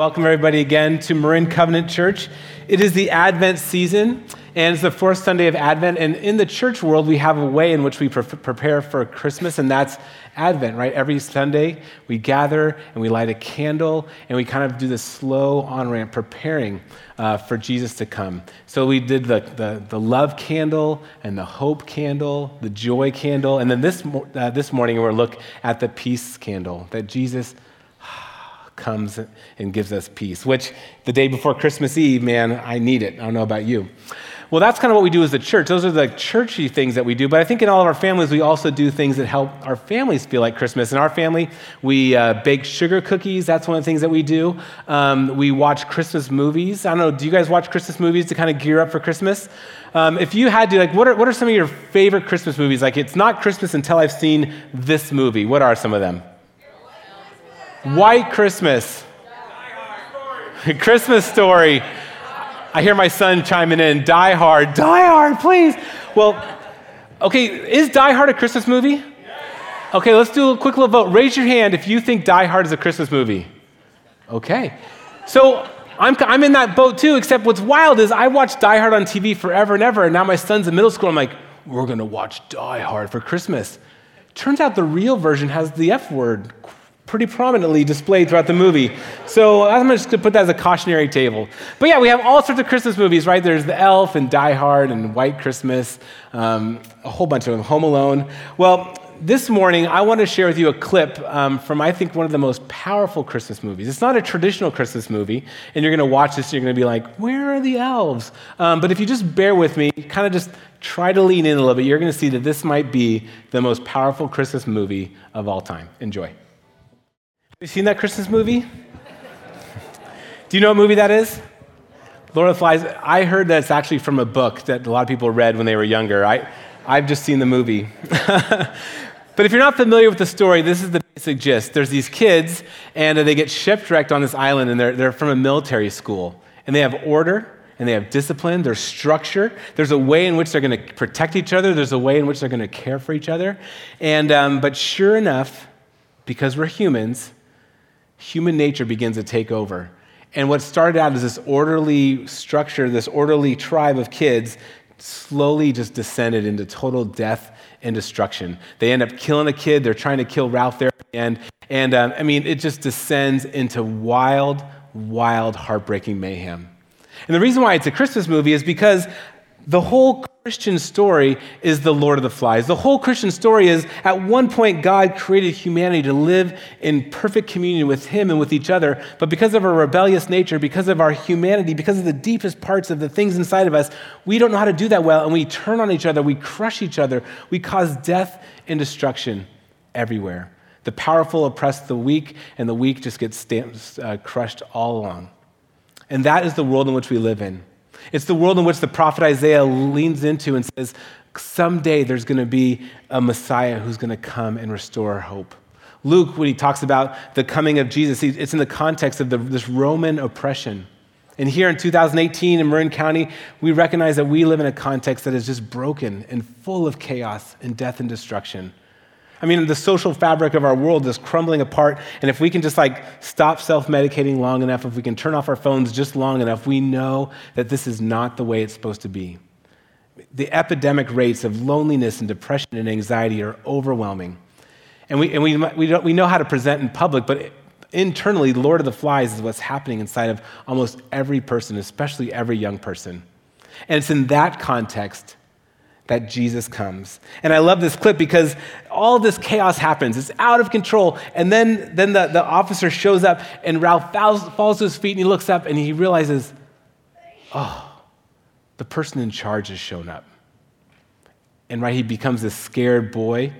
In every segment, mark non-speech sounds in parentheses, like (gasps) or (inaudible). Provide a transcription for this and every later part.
Welcome, everybody, again to Marin Covenant Church. It is the Advent season, and it's the fourth Sunday of Advent. And in the church world, we have a way in which we pre- prepare for Christmas, and that's Advent, right? Every Sunday, we gather and we light a candle, and we kind of do this slow on ramp, preparing uh, for Jesus to come. So we did the, the, the, love candle and the hope candle, the joy candle, and then this, uh, this morning, we'll look at the peace candle that Jesus comes and gives us peace, which the day before Christmas Eve, man, I need it. I don't know about you. Well, that's kind of what we do as a church. Those are the churchy things that we do. But I think in all of our families, we also do things that help our families feel like Christmas. In our family, we uh, bake sugar cookies. That's one of the things that we do. Um, we watch Christmas movies. I don't know, do you guys watch Christmas movies to kind of gear up for Christmas? Um, if you had to, like, what are, what are some of your favorite Christmas movies? Like, it's not Christmas until I've seen this movie. What are some of them? White Christmas. Christmas story. I hear my son chiming in, Die Hard, Die Hard, please. Well, okay, is Die Hard a Christmas movie? Okay, let's do a quick little vote. Raise your hand if you think Die Hard is a Christmas movie. Okay. So I'm, I'm in that boat too, except what's wild is I watched Die Hard on TV forever and ever, and now my son's in middle school. I'm like, we're going to watch Die Hard for Christmas. Turns out the real version has the F word pretty prominently displayed throughout the movie. So I'm just going to put that as a cautionary table. But yeah, we have all sorts of Christmas movies, right? There's The Elf and Die Hard and White Christmas, um, a whole bunch of them, Home Alone. Well, this morning, I want to share with you a clip um, from, I think, one of the most powerful Christmas movies. It's not a traditional Christmas movie, and you're going to watch this and you're going to be like, where are the elves? Um, but if you just bear with me, kind of just try to lean in a little bit, you're going to see that this might be the most powerful Christmas movie of all time. Enjoy you seen that Christmas movie? Do you know what movie that is? Lord of the Flies. I heard that it's actually from a book that a lot of people read when they were younger. I, I've just seen the movie. (laughs) but if you're not familiar with the story, this is the basic gist. There's these kids, and they get shipwrecked on this island, and they're, they're from a military school. And they have order, and they have discipline, there's structure, there's a way in which they're going to protect each other, there's a way in which they're going to care for each other. And, um, but sure enough, because we're humans, human nature begins to take over. And what started out as this orderly structure, this orderly tribe of kids, slowly just descended into total death and destruction. They end up killing a kid. They're trying to kill Ralph there at the end. And um, I mean, it just descends into wild, wild, heartbreaking mayhem. And the reason why it's a Christmas movie is because the whole Christian story is the Lord of the Flies. The whole Christian story is at one point, God created humanity to live in perfect communion with Him and with each other. But because of our rebellious nature, because of our humanity, because of the deepest parts of the things inside of us, we don't know how to do that well. And we turn on each other, we crush each other, we cause death and destruction everywhere. The powerful oppress the weak, and the weak just get stamped, uh, crushed all along. And that is the world in which we live in. It's the world in which the prophet Isaiah leans into and says, someday there's going to be a Messiah who's going to come and restore hope. Luke, when he talks about the coming of Jesus, it's in the context of the, this Roman oppression. And here in 2018 in Marin County, we recognize that we live in a context that is just broken and full of chaos and death and destruction. I mean, the social fabric of our world is crumbling apart. And if we can just like stop self medicating long enough, if we can turn off our phones just long enough, we know that this is not the way it's supposed to be. The epidemic rates of loneliness and depression and anxiety are overwhelming. And we, and we, we, don't, we know how to present in public, but internally, Lord of the Flies is what's happening inside of almost every person, especially every young person. And it's in that context that Jesus comes. And I love this clip because all this chaos happens. It's out of control. And then, then the, the officer shows up, and Ralph falls, falls to his feet and he looks up and he realizes, oh, the person in charge has shown up. And right, he becomes this scared boy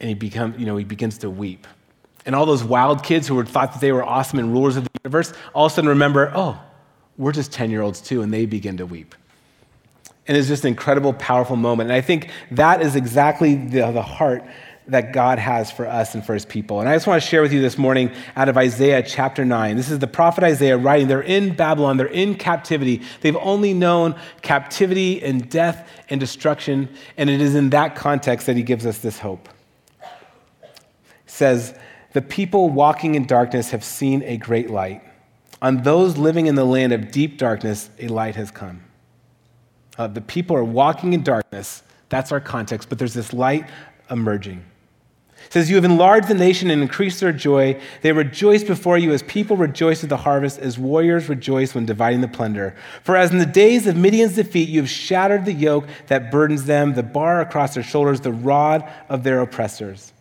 and he, become, you know, he begins to weep. And all those wild kids who were thought that they were awesome and rulers of the universe all of a sudden remember, oh, we're just 10 year olds too, and they begin to weep. And it's just an incredible, powerful moment. And I think that is exactly the, the heart that God has for us and for his people. And I just want to share with you this morning out of Isaiah chapter 9. This is the prophet Isaiah writing. They're in Babylon, they're in captivity. They've only known captivity and death and destruction. And it is in that context that he gives us this hope. He says, The people walking in darkness have seen a great light. On those living in the land of deep darkness, a light has come. Uh, the people are walking in darkness. That's our context, but there's this light emerging. It says, You have enlarged the nation and increased their joy. They rejoice before you as people rejoice at the harvest, as warriors rejoice when dividing the plunder. For as in the days of Midian's defeat, you have shattered the yoke that burdens them, the bar across their shoulders, the rod of their oppressors.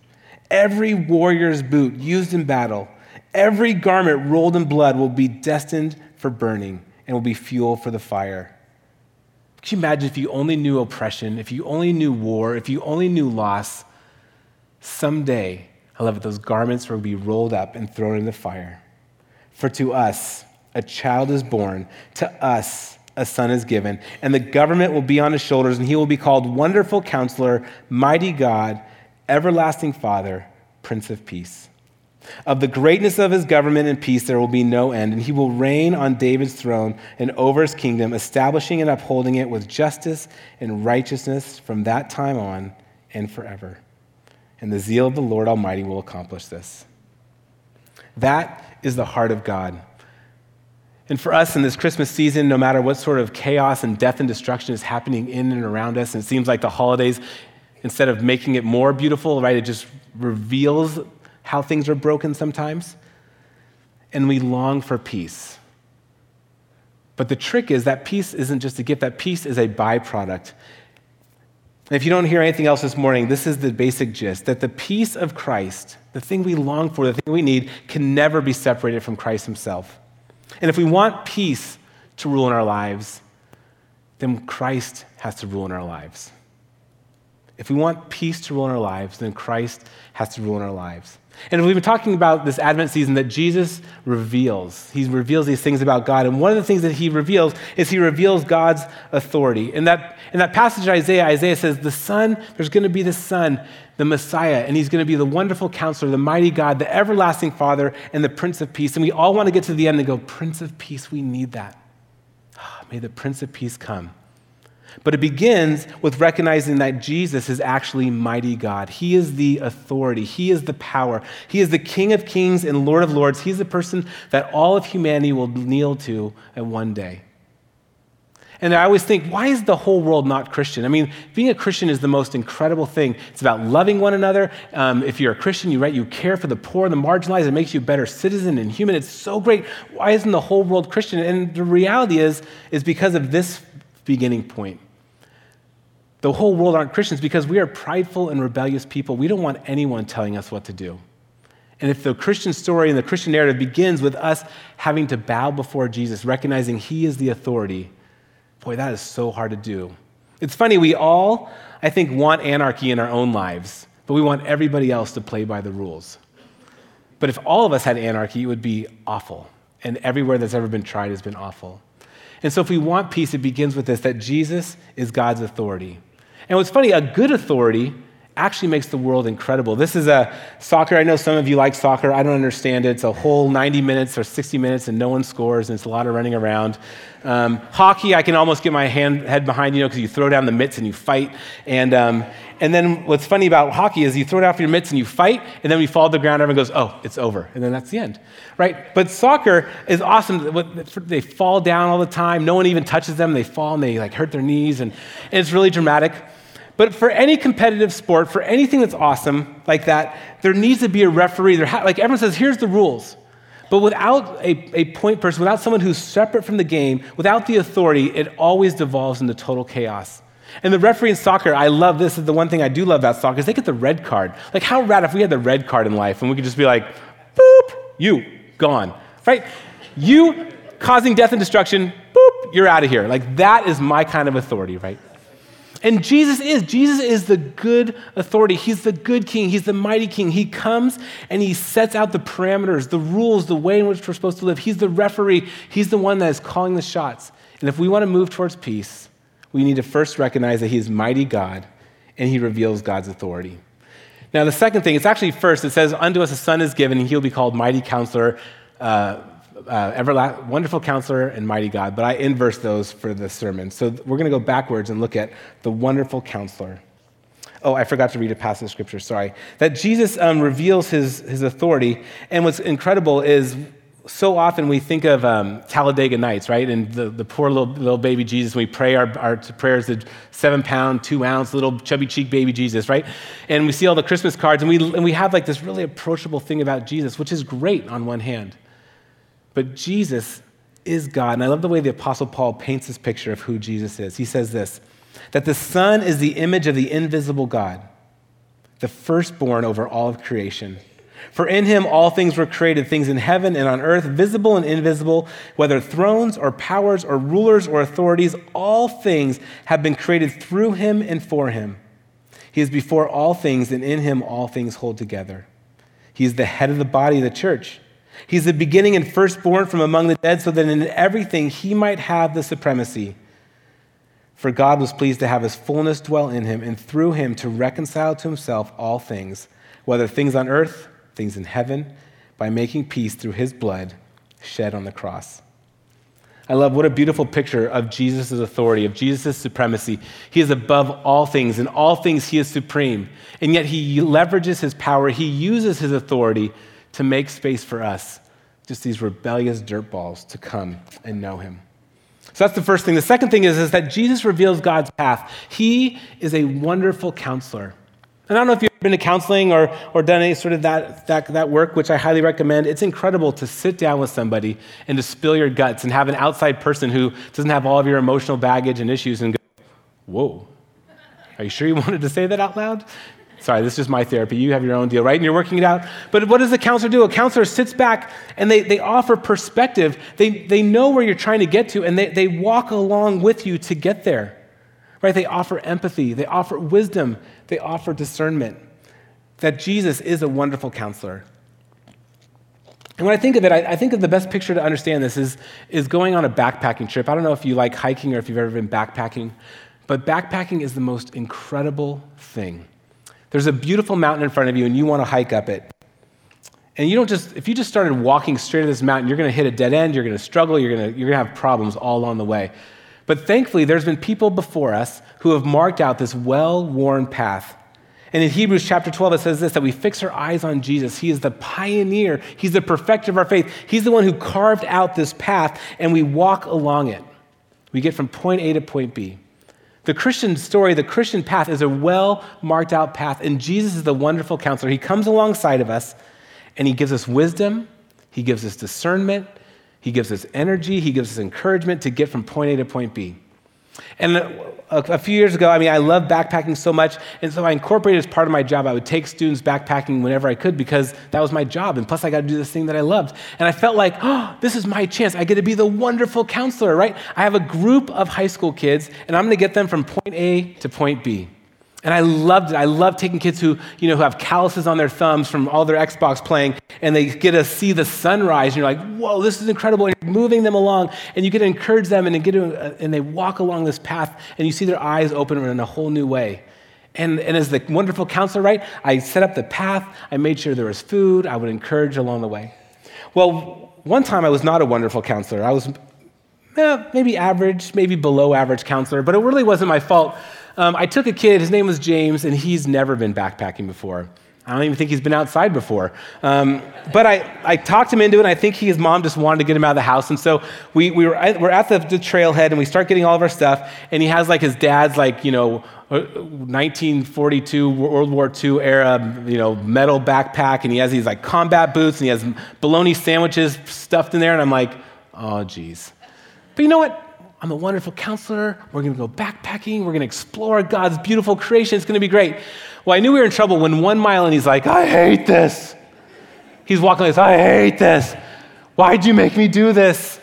Every warrior's boot used in battle, every garment rolled in blood will be destined for burning and will be fuel for the fire. Can you imagine if you only knew oppression, if you only knew war, if you only knew loss? Someday, I love it, those garments will be rolled up and thrown in the fire. For to us, a child is born, to us, a son is given, and the government will be on his shoulders, and he will be called Wonderful Counselor, Mighty God, Everlasting Father, Prince of Peace. Of the greatness of his government and peace there will be no end, and he will reign on David's throne and over his kingdom, establishing and upholding it with justice and righteousness from that time on and forever. And the zeal of the Lord Almighty will accomplish this. That is the heart of God. And for us in this Christmas season, no matter what sort of chaos and death and destruction is happening in and around us, and it seems like the holidays, instead of making it more beautiful, right, it just reveals how things are broken sometimes, and we long for peace. But the trick is that peace isn't just a gift, that peace is a byproduct. And if you don't hear anything else this morning, this is the basic gist that the peace of Christ, the thing we long for, the thing we need, can never be separated from Christ Himself. And if we want peace to rule in our lives, then Christ has to rule in our lives. If we want peace to rule in our lives, then Christ has to rule in our lives. And we've been talking about this Advent season that Jesus reveals. He reveals these things about God. And one of the things that he reveals is he reveals God's authority. In that, in that passage Isaiah, Isaiah says, The Son, there's going to be the Son, the Messiah, and he's going to be the wonderful counselor, the mighty God, the everlasting Father, and the Prince of Peace. And we all want to get to the end and go, Prince of Peace, we need that. Ah, may the Prince of Peace come. But it begins with recognizing that Jesus is actually mighty God. He is the authority, He is the power, He is the King of kings and Lord of lords. He's the person that all of humanity will kneel to at one day. And I always think, why is the whole world not Christian? I mean, being a Christian is the most incredible thing. It's about loving one another. Um, if you're a Christian, you, right, you care for the poor and the marginalized. It makes you a better citizen and human. It's so great. Why isn't the whole world Christian? And the reality is, is because of this beginning point. The whole world aren't Christians because we are prideful and rebellious people. We don't want anyone telling us what to do. And if the Christian story and the Christian narrative begins with us having to bow before Jesus, recognizing he is the authority, boy, that is so hard to do. It's funny, we all, I think, want anarchy in our own lives, but we want everybody else to play by the rules. But if all of us had anarchy, it would be awful. And everywhere that's ever been tried has been awful. And so, if we want peace, it begins with this that Jesus is God's authority. And what's funny, a good authority actually makes the world incredible. This is a soccer. I know some of you like soccer. I don't understand it. It's a whole 90 minutes or 60 minutes and no one scores and it's a lot of running around. Um, hockey, I can almost get my hand, head behind, you know, because you throw down the mitts and you fight. And, um, and then what's funny about hockey is you throw down your mitts and you fight, and then you fall to the ground, and everyone goes, oh, it's over. And then that's the end, right? But soccer is awesome. They fall down all the time. No one even touches them. They fall and they like hurt their knees, and, and it's really dramatic. But for any competitive sport, for anything that's awesome like that, there needs to be a referee. There ha- like everyone says, here's the rules. But without a, a point person, without someone who's separate from the game, without the authority, it always devolves into total chaos. And the referee in soccer, I love this, is the one thing I do love about soccer, is they get the red card. Like, how rad if we had the red card in life and we could just be like, boop, you, gone, right? You causing death and destruction, boop, you're out of here. Like, that is my kind of authority, right? And Jesus is. Jesus is the good authority. He's the good king. He's the mighty king. He comes and he sets out the parameters, the rules, the way in which we're supposed to live. He's the referee. He's the one that is calling the shots. And if we want to move towards peace, we need to first recognize that he is mighty God and he reveals God's authority. Now, the second thing, it's actually first, it says, Unto us a son is given, and he'll be called Mighty Counselor, uh, uh, everla- wonderful counselor and mighty God, but I inverse those for the sermon. So we're going to go backwards and look at the wonderful counselor. Oh, I forgot to read a passage of scripture, sorry. That Jesus um, reveals his, his authority. And what's incredible is so often we think of um, Talladega Nights, right? And the, the poor little, little baby Jesus, we pray our, our prayers, the seven pound, two ounce, little chubby cheek baby Jesus, right? And we see all the Christmas cards, and we, and we have like this really approachable thing about Jesus, which is great on one hand. But Jesus is God. And I love the way the Apostle Paul paints this picture of who Jesus is. He says this that the Son is the image of the invisible God, the firstborn over all of creation. For in him all things were created, things in heaven and on earth, visible and invisible, whether thrones or powers or rulers or authorities, all things have been created through him and for him. He is before all things, and in him all things hold together. He is the head of the body of the church. He's the beginning and firstborn from among the dead, so that in everything he might have the supremacy. For God was pleased to have his fullness dwell in him, and through him to reconcile to himself all things, whether things on earth things in heaven by making peace through his blood shed on the cross. I love what a beautiful picture of Jesus' authority, of Jesus' supremacy. He is above all things. In all things, he is supreme. And yet, he leverages his power, he uses his authority to make space for us, just these rebellious dirtballs, to come and know him. So that's the first thing. The second thing is, is that Jesus reveals God's path. He is a wonderful counselor. And I don't know if you've been to counseling or, or done any sort of that, that, that work, which I highly recommend. It's incredible to sit down with somebody and to spill your guts and have an outside person who doesn't have all of your emotional baggage and issues and go, Whoa, are you sure you (laughs) wanted to say that out loud? Sorry, this is my therapy. You have your own deal, right? And you're working it out. But what does a counselor do? A counselor sits back and they, they offer perspective. They, they know where you're trying to get to, and they, they walk along with you to get there. Right? They offer empathy, they offer wisdom, they offer discernment. That Jesus is a wonderful counselor. And when I think of it, I, I, think of the best picture to understand this is, is going on a backpacking trip. I don't know if you like hiking or if you've ever been backpacking, but backpacking is the most incredible thing. There's a beautiful mountain in front of you, and you want to hike up it. And you don't just, if you just started walking straight to this mountain, you're going to hit a dead end, you're going to struggle, you're going to, you're going to have problems all along the way. But thankfully, there's been people before us who have marked out this well worn path. And in Hebrews chapter 12, it says this that we fix our eyes on Jesus. He is the pioneer, He's the perfecter of our faith. He's the one who carved out this path, and we walk along it. We get from point A to point B. The Christian story, the Christian path, is a well marked out path, and Jesus is the wonderful counselor. He comes alongside of us, and He gives us wisdom, He gives us discernment, he gives us energy, He gives us encouragement to get from point A to point B. And a, few years ago, I mean, I love backpacking so much, and so I incorporated as part of my job. I would take students backpacking whenever I could because that was my job, and plus I got to do this thing that I loved. And I felt like, oh, (gasps) this is my chance. I get to be the wonderful counselor, right? I have a group of high school kids, and I'm going to get them from point A to point B. And I loved it. I love taking kids who, you know, who have calluses on their thumbs from all their Xbox playing, and they get to see the sunrise, and you're like, whoa, this is incredible. And you're moving them along, and you get to encourage them, and, get to, and they walk along this path, and you see their eyes open in a whole new way. And, and as the wonderful counselor, right, I set up the path, I made sure there was food, I would encourage along the way. Well, one time I was not a wonderful counselor. I was eh, maybe average, maybe below average counselor, but it really wasn't my fault um, I took a kid, his name was James, and he's never been backpacking before. I don't even think he's been outside before. Um, but I, I talked him into it, and I think he, his mom just wanted to get him out of the house. And so we, we were, at, we're at the, the trailhead, and we start getting all of our stuff, and he has like his dad's, like, you know, 1942 uh, World War II era, you know, metal backpack, and he has these like combat boots, and he has bologna sandwiches stuffed in there, and I'm like, oh, geez. But you know what? I'm a wonderful counselor. We're going to go backpacking. We're going to explore God's beautiful creation. It's going to be great. Well, I knew we were in trouble when one mile and he's like, I hate this. He's walking like I hate this. Why'd you make me do this?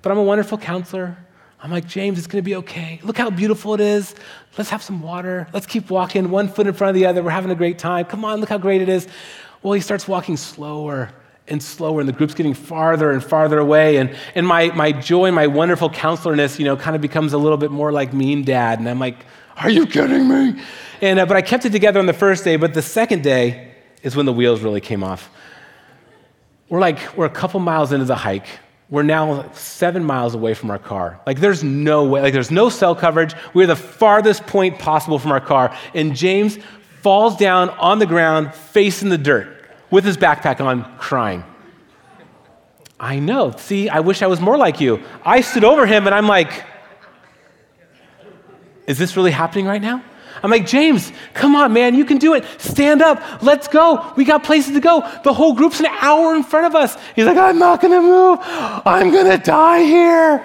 But I'm a wonderful counselor. I'm like, James, it's going to be okay. Look how beautiful it is. Let's have some water. Let's keep walking, one foot in front of the other. We're having a great time. Come on, look how great it is. Well, he starts walking slower and slower, and the group's getting farther and farther away. And, and my, my joy, my wonderful counselorness, you know, kind of becomes a little bit more like mean dad. And I'm like, are you kidding me? And, uh, but I kept it together on the first day, but the second day is when the wheels really came off. We're like, we're a couple miles into the hike. We're now seven miles away from our car. Like, there's no way, like, there's no cell coverage. We're the farthest point possible from our car. And James falls down on the ground, facing the dirt with his backpack on, crying. I know. See, I wish I was more like you. I stood over him and I'm like, Is this really happening right now? I'm like, James, come on, man, you can do it. Stand up. Let's go. We got places to go. The whole group's an hour in front of us. He's like, I'm not going to move. I'm going to die here.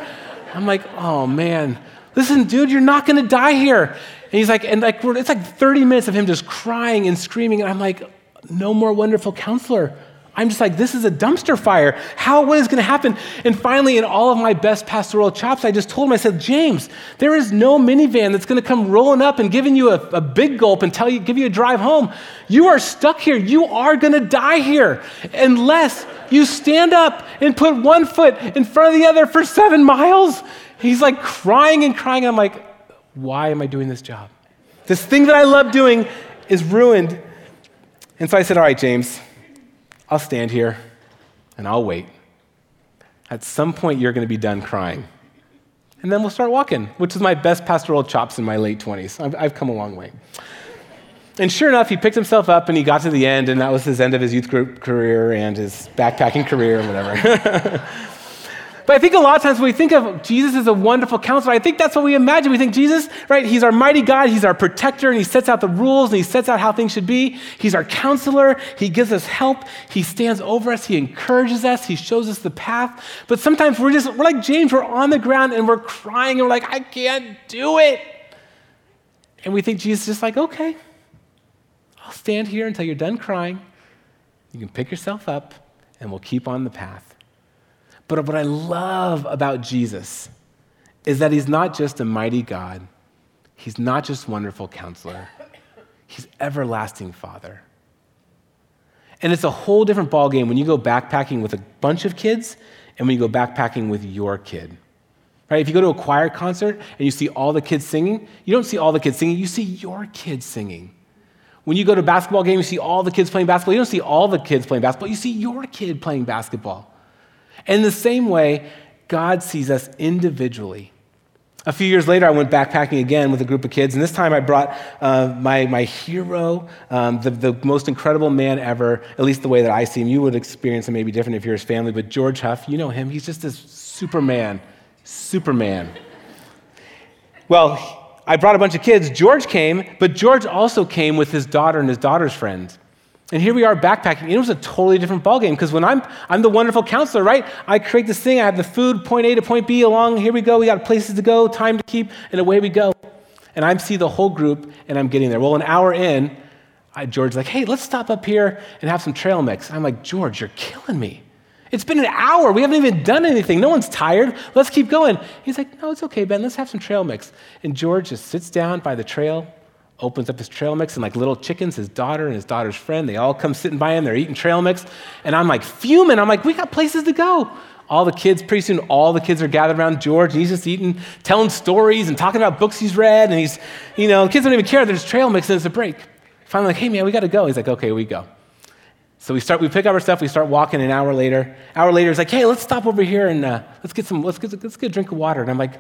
I'm like, oh, man. Listen, dude, you're not going to die here. And he's like, and like, it's like 30 minutes of him just crying and screaming. And I'm like, no more wonderful counselor. I'm just like, this is a dumpster fire. How, what is going to happen? And finally, in all of my best pastoral chops, I just told him, I said, James, there is no minivan that's going to come rolling up and giving you a, a big gulp and tell you, give you a drive home. You are stuck here. You are going to die here unless you stand up and put one foot in front of the other for seven miles. He's like crying and crying. I'm like, why am I doing this job? This thing that I love doing is ruined. And so I said, all right, James, I'll stand here and I'll wait. At some point, you're going to be done crying. And then we'll start walking, which is my best pastoral chops in my late 20s. I've, I've come a long way. And sure enough, he picked himself up and he got to the end, and that was his end of his youth group career and his backpacking career, whatever. (laughs) But I think a lot of times when we think of Jesus as a wonderful counselor, I think that's what we imagine. We think Jesus, right? He's our mighty God, He's our protector, and He sets out the rules and He sets out how things should be. He's our counselor, He gives us help, He stands over us, He encourages us, He shows us the path. But sometimes we're just, we're like James, we're on the ground and we're crying and we're like, I can't do it. And we think Jesus is just like, okay, I'll stand here until you're done crying. You can pick yourself up and we'll keep on the path. But what I love about Jesus is that he's not just a mighty God, he's not just wonderful counselor, he's everlasting Father. And it's a whole different ballgame when you go backpacking with a bunch of kids and when you go backpacking with your kid. Right? If you go to a choir concert and you see all the kids singing, you don't see all the kids singing, you see your kids singing. When you go to a basketball game, you see all the kids playing basketball. You don't see all the kids playing basketball, you see your kid playing basketball. In the same way, God sees us individually. A few years later, I went backpacking again with a group of kids, and this time I brought uh, my, my hero, um, the, the most incredible man ever, at least the way that I see him. You would experience him maybe different if you're his family, but George Huff, you know him. He's just this Superman. Superman. Well, I brought a bunch of kids. George came, but George also came with his daughter and his daughter's friends. And here we are backpacking. It was a totally different ballgame because when I'm, I'm the wonderful counselor, right? I create this thing. I have the food, point A to point B along. Here we go. We got places to go, time to keep, and away we go. And I see the whole group, and I'm getting there. Well, an hour in, I, George's like, hey, let's stop up here and have some trail mix. I'm like, George, you're killing me. It's been an hour. We haven't even done anything. No one's tired. Let's keep going. He's like, no, it's okay, Ben. Let's have some trail mix. And George just sits down by the trail, opens up his trail mix and like little chickens, his daughter and his daughter's friend, they all come sitting by him, they're eating trail mix. And I'm like fuming. I'm like, we got places to go. All the kids, pretty soon, all the kids are gathered around George, and he's just eating, telling stories and talking about books he's read. And he's, you know, kids don't even care. There's trail mix and it's a break. Finally, like, hey man, we got to go. He's like, okay, we go. So we start, we pick up our stuff, we start walking an hour later. Hour later, he's like, hey, let's stop over here and uh, let's get some, let's get, let's get a drink of water. And I'm like,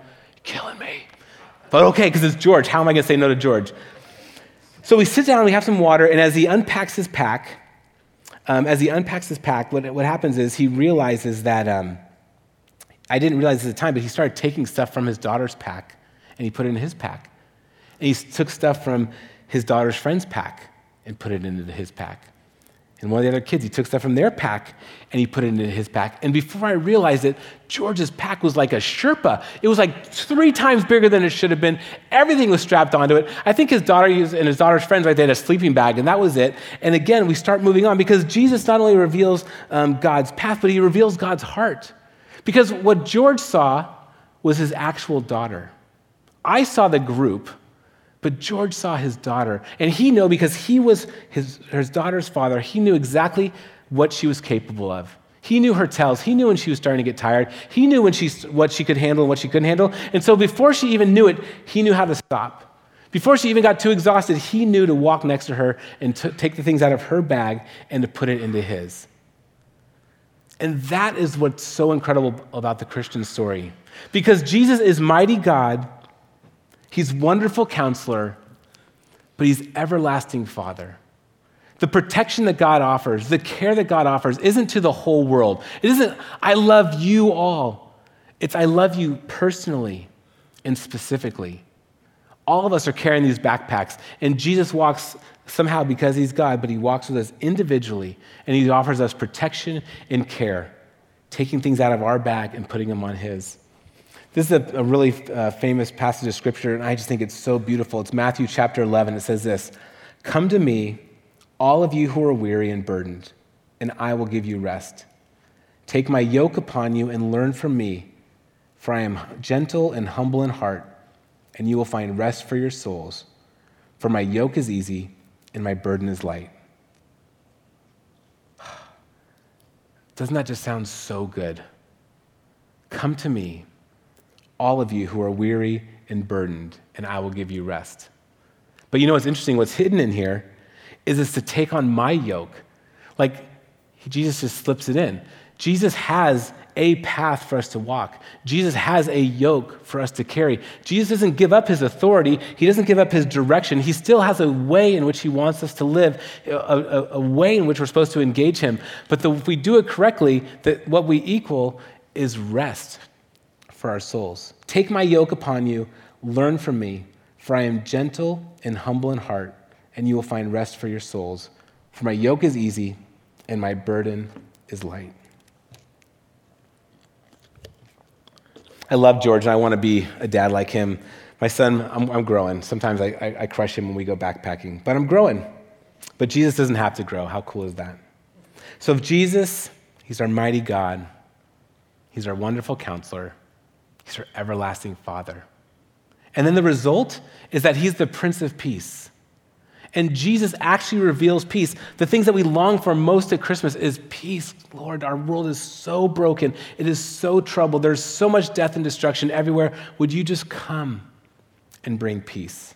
killing me. But okay, because it's George. How am I going to say no to George? So we sit down we have some water, and as he unpacks his pack, um, as he unpacks his pack, what, what happens is he realizes that um, I didn't realize at the time, but he started taking stuff from his daughter's pack and he put it in his pack. And he took stuff from his daughter's friend's pack and put it into his pack. And one of the other kids, he took stuff from their pack and he put it into his pack. And before I realized it, George's pack was like a Sherpa. It was like three times bigger than it should have been. Everything was strapped onto it. I think his daughter and his daughter's friends right there had a sleeping bag, and that was it. And again, we start moving on because Jesus not only reveals um, God's path, but he reveals God's heart. Because what George saw was his actual daughter. I saw the group but George saw his daughter, and he knew because he was his, his daughter's father, he knew exactly what she was capable of. He knew her tells. He knew when she was starting to get tired. He knew when she, what she could handle and what she couldn't handle. And so before she even knew it, he knew how to stop. Before she even got too exhausted, he knew to walk next to her and to take the things out of her bag and to put it into his. And that is what's so incredible about the Christian story. Because Jesus is mighty God He's wonderful counselor, but he's everlasting father. The protection that God offers, the care that God offers, isn't to the whole world. It isn't, I love you all. It's, I love you personally and specifically. All of us are carrying these backpacks, and Jesus walks somehow because he's God, but he walks with us individually, and he offers us protection and care, taking things out of our bag and putting them on his. This is a, a really uh, famous passage of scripture, and I just think it's so beautiful. It's Matthew chapter 11. It says this Come to me, all of you who are weary and burdened, and I will give you rest. Take my yoke upon you and learn from me, for I am gentle and humble in heart, and you will find rest for your souls. For my yoke is easy and my burden is light. (sighs) Doesn't that just sound so good? Come to me all of you who are weary and burdened, and I will give you rest. But you know what's interesting? What's hidden in here is it's to take on my yoke. Like Jesus just slips it in. Jesus has a path for us to walk. Jesus has a yoke for us to carry. Jesus doesn't give up his authority, he doesn't give up his direction. He still has a way in which he wants us to live, a, a, a way in which we're supposed to engage him. But the, if we do it correctly, that what we equal is rest for our souls. Take my yoke upon you, learn from me, for I am gentle and humble in heart, and you will find rest for your souls. For my yoke is easy and my burden is light. I love George and I want to be a dad like him. My son, I'm, I'm growing. Sometimes I, I, I crush him when we go backpacking, but I'm growing. But Jesus doesn't have to grow. How cool is that? So if Jesus, he's our mighty God, he's our wonderful counselor, He's our everlasting Father. And then the result is that He's the Prince of Peace. And Jesus actually reveals peace. The things that we long for most at Christmas is peace. Lord, our world is so broken. It is so troubled. There's so much death and destruction everywhere. Would you just come and bring peace?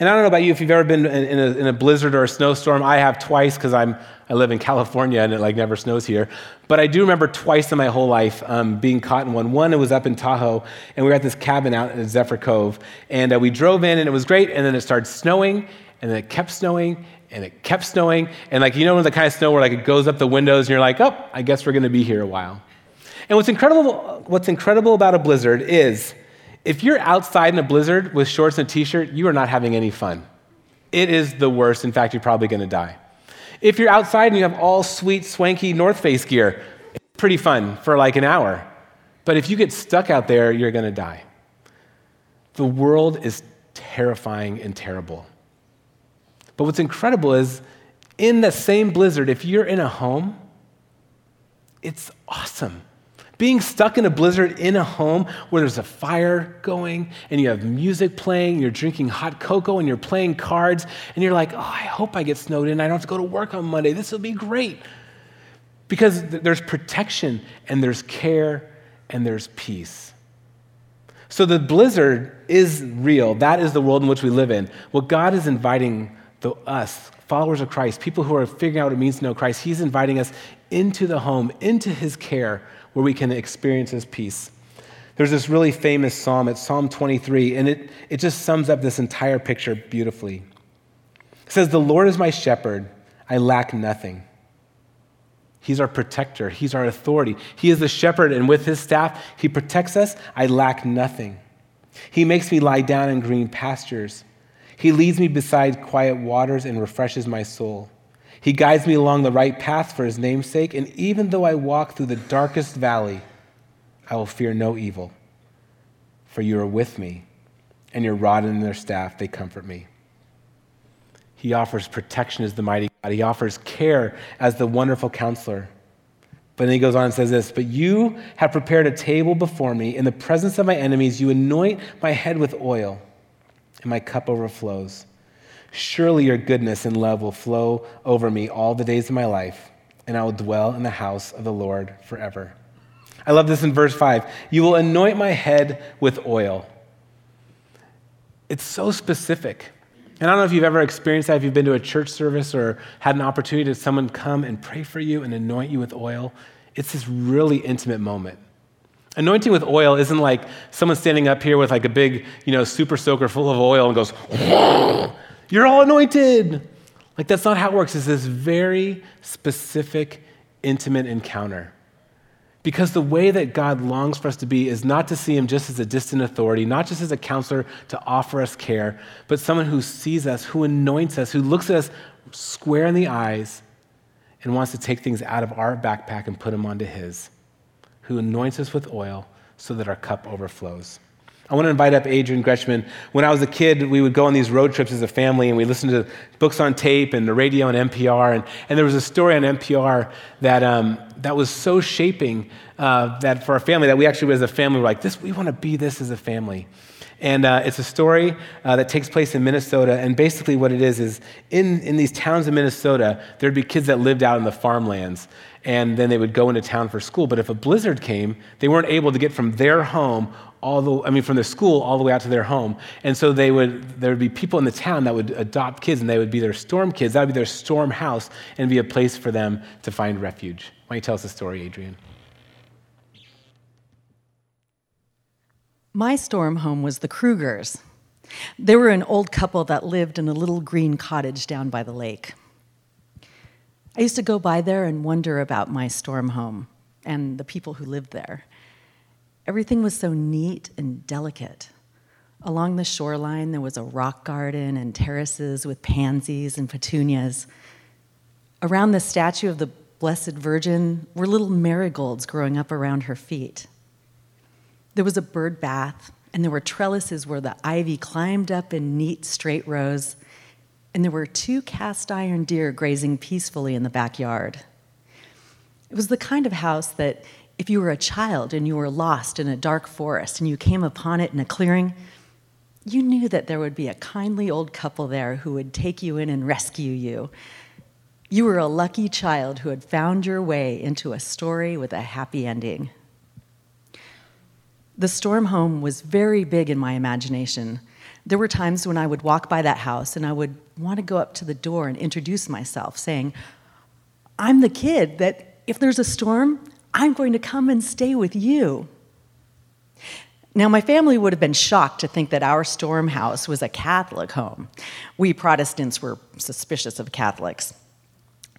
And I don't know about you if you've ever been in a, in a blizzard or a snowstorm. I have twice because I'm I live in (laughs) California and it like never snows here. But I do remember twice in my whole life um, being caught in one. One, it was up in Tahoe, and we were at this cabin out in Zephyr Cove, and uh, we drove in, and it was great. And then it started snowing, and then it kept snowing, and it kept snowing, and like you know, the kind of snow where like it goes up the windows, and you're like, oh, I guess we're going to be here a while. And what's incredible, what's incredible about a blizzard is if you're outside in a blizzard with shorts and a t-shirt, you are not having any fun. It is the worst. In fact, you're probably going to die. If you're outside and you have all sweet, swanky North Face gear, it's pretty fun for like an hour. But if you get stuck out there, you're going to die. The world is terrifying and terrible. But what's incredible is in the same blizzard, if you're in a home, it's awesome. Being stuck in a blizzard in a home where there's a fire going and you have music playing, you're drinking hot cocoa and you're playing cards, and you're like, oh, I hope I get snowed in. I don't have to go to work on Monday. This will be great. Because there's protection and there's care and there's peace. So the blizzard is real. That is the world in which we live in. What God is inviting the, us, followers of Christ, people who are figuring out what it means to know Christ, He's inviting us into the home, into His care where we can experience His peace. There's this really famous psalm, it's Psalm 23, and it, it just sums up this entire picture beautifully. It says, The Lord is my shepherd, I lack nothing. He's our protector, He's our authority. He is the shepherd, and with His staff, He protects us. I lack nothing. He makes me lie down in green pastures. He leads me beside quiet waters and refreshes my soul. He guides me along the right path for his name's sake, and even though I walk through the darkest valley, I will fear no evil, for you are with me, and your rod and their staff, they comfort me. He offers protection as the mighty God. He offers care as the wonderful counselor. But then he goes on and says this But you have prepared a table before me in the presence of my enemies. You anoint my head with oil, and my cup overflows. Surely your goodness and love will flow over me all the days of my life, and I will dwell in the house of the Lord forever. I love this in verse 5. You will anoint my head with oil. It's so specific. And I don't know if you've ever experienced that, if you've been to a church service or had an opportunity to someone come and pray for you and anoint you with oil. It's this really intimate moment. Anointing with oil isn't like someone standing up here with like a big, you know, super soaker full of oil and goes, (laughs) you're all anointed. Like, that's not how it works. It's this very specific, intimate encounter. Because the way that God longs for us to be is not to see Him just as a distant authority, not just as a counselor to offer us care, but someone who sees us, who anoints us, who looks at us square in the eyes and wants to take things out of our backpack and put them onto His, who anoints us with oil so that our cup overflows. I want to invite up Adrian Gretschman. When I was a kid, we would go on these road trips as a family and we listened to books on tape and the radio and NPR. And, and there was a story on NPR that, um, that was so shaping uh, that for our family that we actually, as a family, were like, this, we want to be this as a family. And uh, it's a story uh, that takes place in Minnesota. And basically, what it is is in, in these towns in Minnesota, there'd be kids that lived out in the farmlands. And then they would go into town for school. But if a blizzard came, they weren't able to get from their home all the, I mean, from the school all the way out to their home. And so they would, there would be people in the town that would adopt kids, and they would be their storm kids. That would be their storm house, and be a place for them to find refuge. Why don't you tell us the story, Adrian? My storm home was the Krugers. They were an old couple that lived in a little green cottage down by the lake. I used to go by there and wonder about my storm home and the people who lived there. Everything was so neat and delicate. Along the shoreline, there was a rock garden and terraces with pansies and petunias. Around the statue of the Blessed Virgin were little marigolds growing up around her feet. There was a bird bath, and there were trellises where the ivy climbed up in neat straight rows, and there were two cast iron deer grazing peacefully in the backyard. It was the kind of house that if you were a child and you were lost in a dark forest and you came upon it in a clearing, you knew that there would be a kindly old couple there who would take you in and rescue you. You were a lucky child who had found your way into a story with a happy ending. The storm home was very big in my imagination. There were times when I would walk by that house and I would want to go up to the door and introduce myself, saying, I'm the kid that if there's a storm, I'm going to come and stay with you. Now, my family would have been shocked to think that our storm house was a Catholic home. We Protestants were suspicious of Catholics.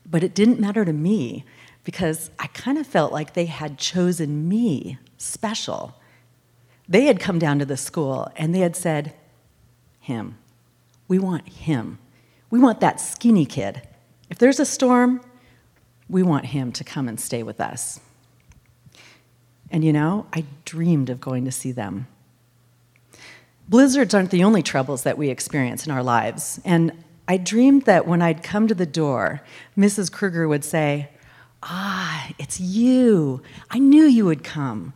But it didn't matter to me because I kind of felt like they had chosen me special. They had come down to the school and they had said, Him. We want him. We want that skinny kid. If there's a storm, we want him to come and stay with us. And you know, I dreamed of going to see them. Blizzards aren't the only troubles that we experience in our lives. And I dreamed that when I'd come to the door, Mrs. Kruger would say, Ah, it's you. I knew you would come.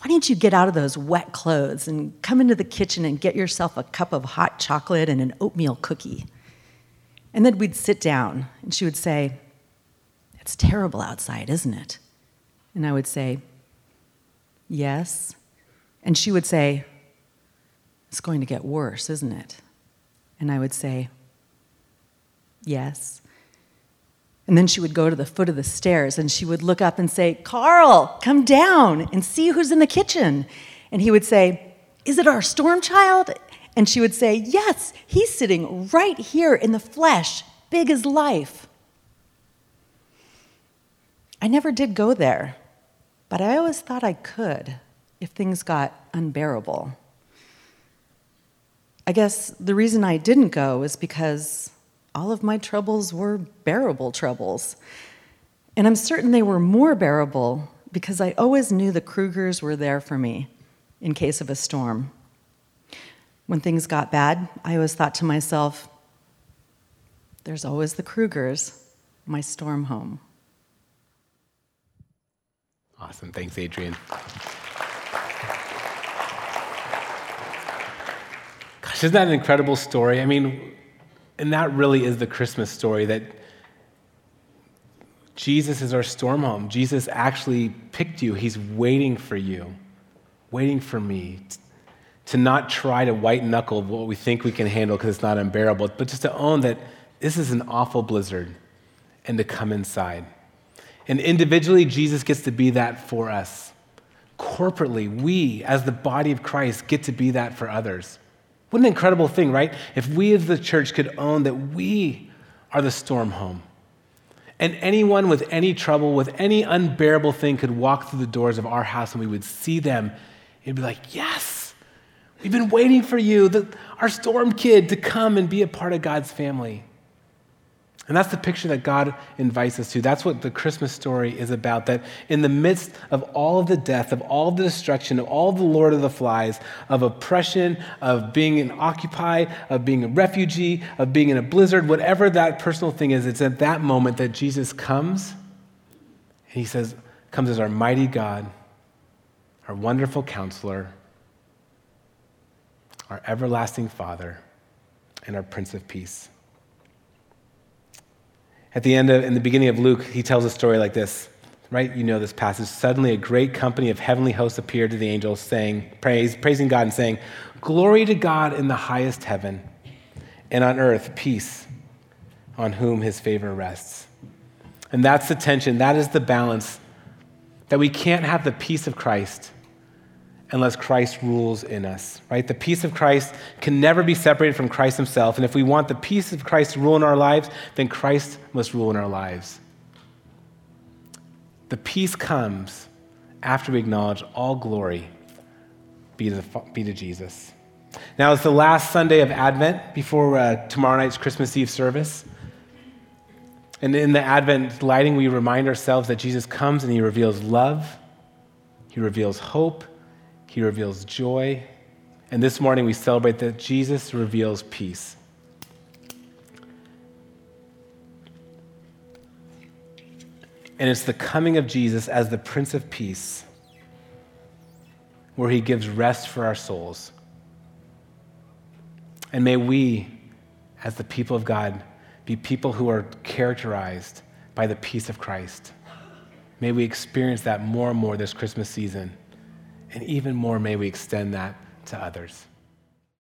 Why don't you get out of those wet clothes and come into the kitchen and get yourself a cup of hot chocolate and an oatmeal cookie? And then we'd sit down, and she would say, It's terrible outside, isn't it? And I would say, Yes. And she would say, It's going to get worse, isn't it? And I would say, Yes. And then she would go to the foot of the stairs and she would look up and say, Carl, come down and see who's in the kitchen. And he would say, Is it our storm child? And she would say, Yes, he's sitting right here in the flesh, big as life. I never did go there. But I always thought I could if things got unbearable. I guess the reason I didn't go is because all of my troubles were bearable troubles. And I'm certain they were more bearable because I always knew the Krugers were there for me in case of a storm. When things got bad, I always thought to myself, there's always the Krugers, my storm home. Awesome. Thanks, Adrian. Gosh, isn't that an incredible story? I mean, and that really is the Christmas story that Jesus is our storm home. Jesus actually picked you. He's waiting for you, waiting for me to not try to white knuckle what we think we can handle because it's not unbearable, but just to own that this is an awful blizzard and to come inside. And individually, Jesus gets to be that for us. Corporately, we, as the body of Christ, get to be that for others. What an incredible thing, right? If we as the church could own that we are the storm home. And anyone with any trouble, with any unbearable thing, could walk through the doors of our house and we would see them and be like, Yes, we've been waiting for you, the, our storm kid, to come and be a part of God's family. And that's the picture that God invites us to. That's what the Christmas story is about. That in the midst of all of the death, of all of the destruction, of all of the Lord of the Flies, of oppression, of being an occupy, of being a refugee, of being in a blizzard, whatever that personal thing is, it's at that moment that Jesus comes and he says, comes as our mighty God, our wonderful counselor, our everlasting Father, and our Prince of Peace. At the end of, in the beginning of Luke, he tells a story like this, right? You know this passage. Suddenly, a great company of heavenly hosts appeared to the angels, saying, praise, praising God and saying, Glory to God in the highest heaven, and on earth, peace on whom his favor rests. And that's the tension, that is the balance, that we can't have the peace of Christ unless Christ rules in us, right? The peace of Christ can never be separated from Christ himself. And if we want the peace of Christ to rule in our lives, then Christ must rule in our lives. The peace comes after we acknowledge all glory be to, be to Jesus. Now, it's the last Sunday of Advent before uh, tomorrow night's Christmas Eve service. And in the Advent lighting, we remind ourselves that Jesus comes and he reveals love, he reveals hope, he reveals joy. And this morning we celebrate that Jesus reveals peace. And it's the coming of Jesus as the Prince of Peace where he gives rest for our souls. And may we, as the people of God, be people who are characterized by the peace of Christ. May we experience that more and more this Christmas season. And even more, may we extend that to others.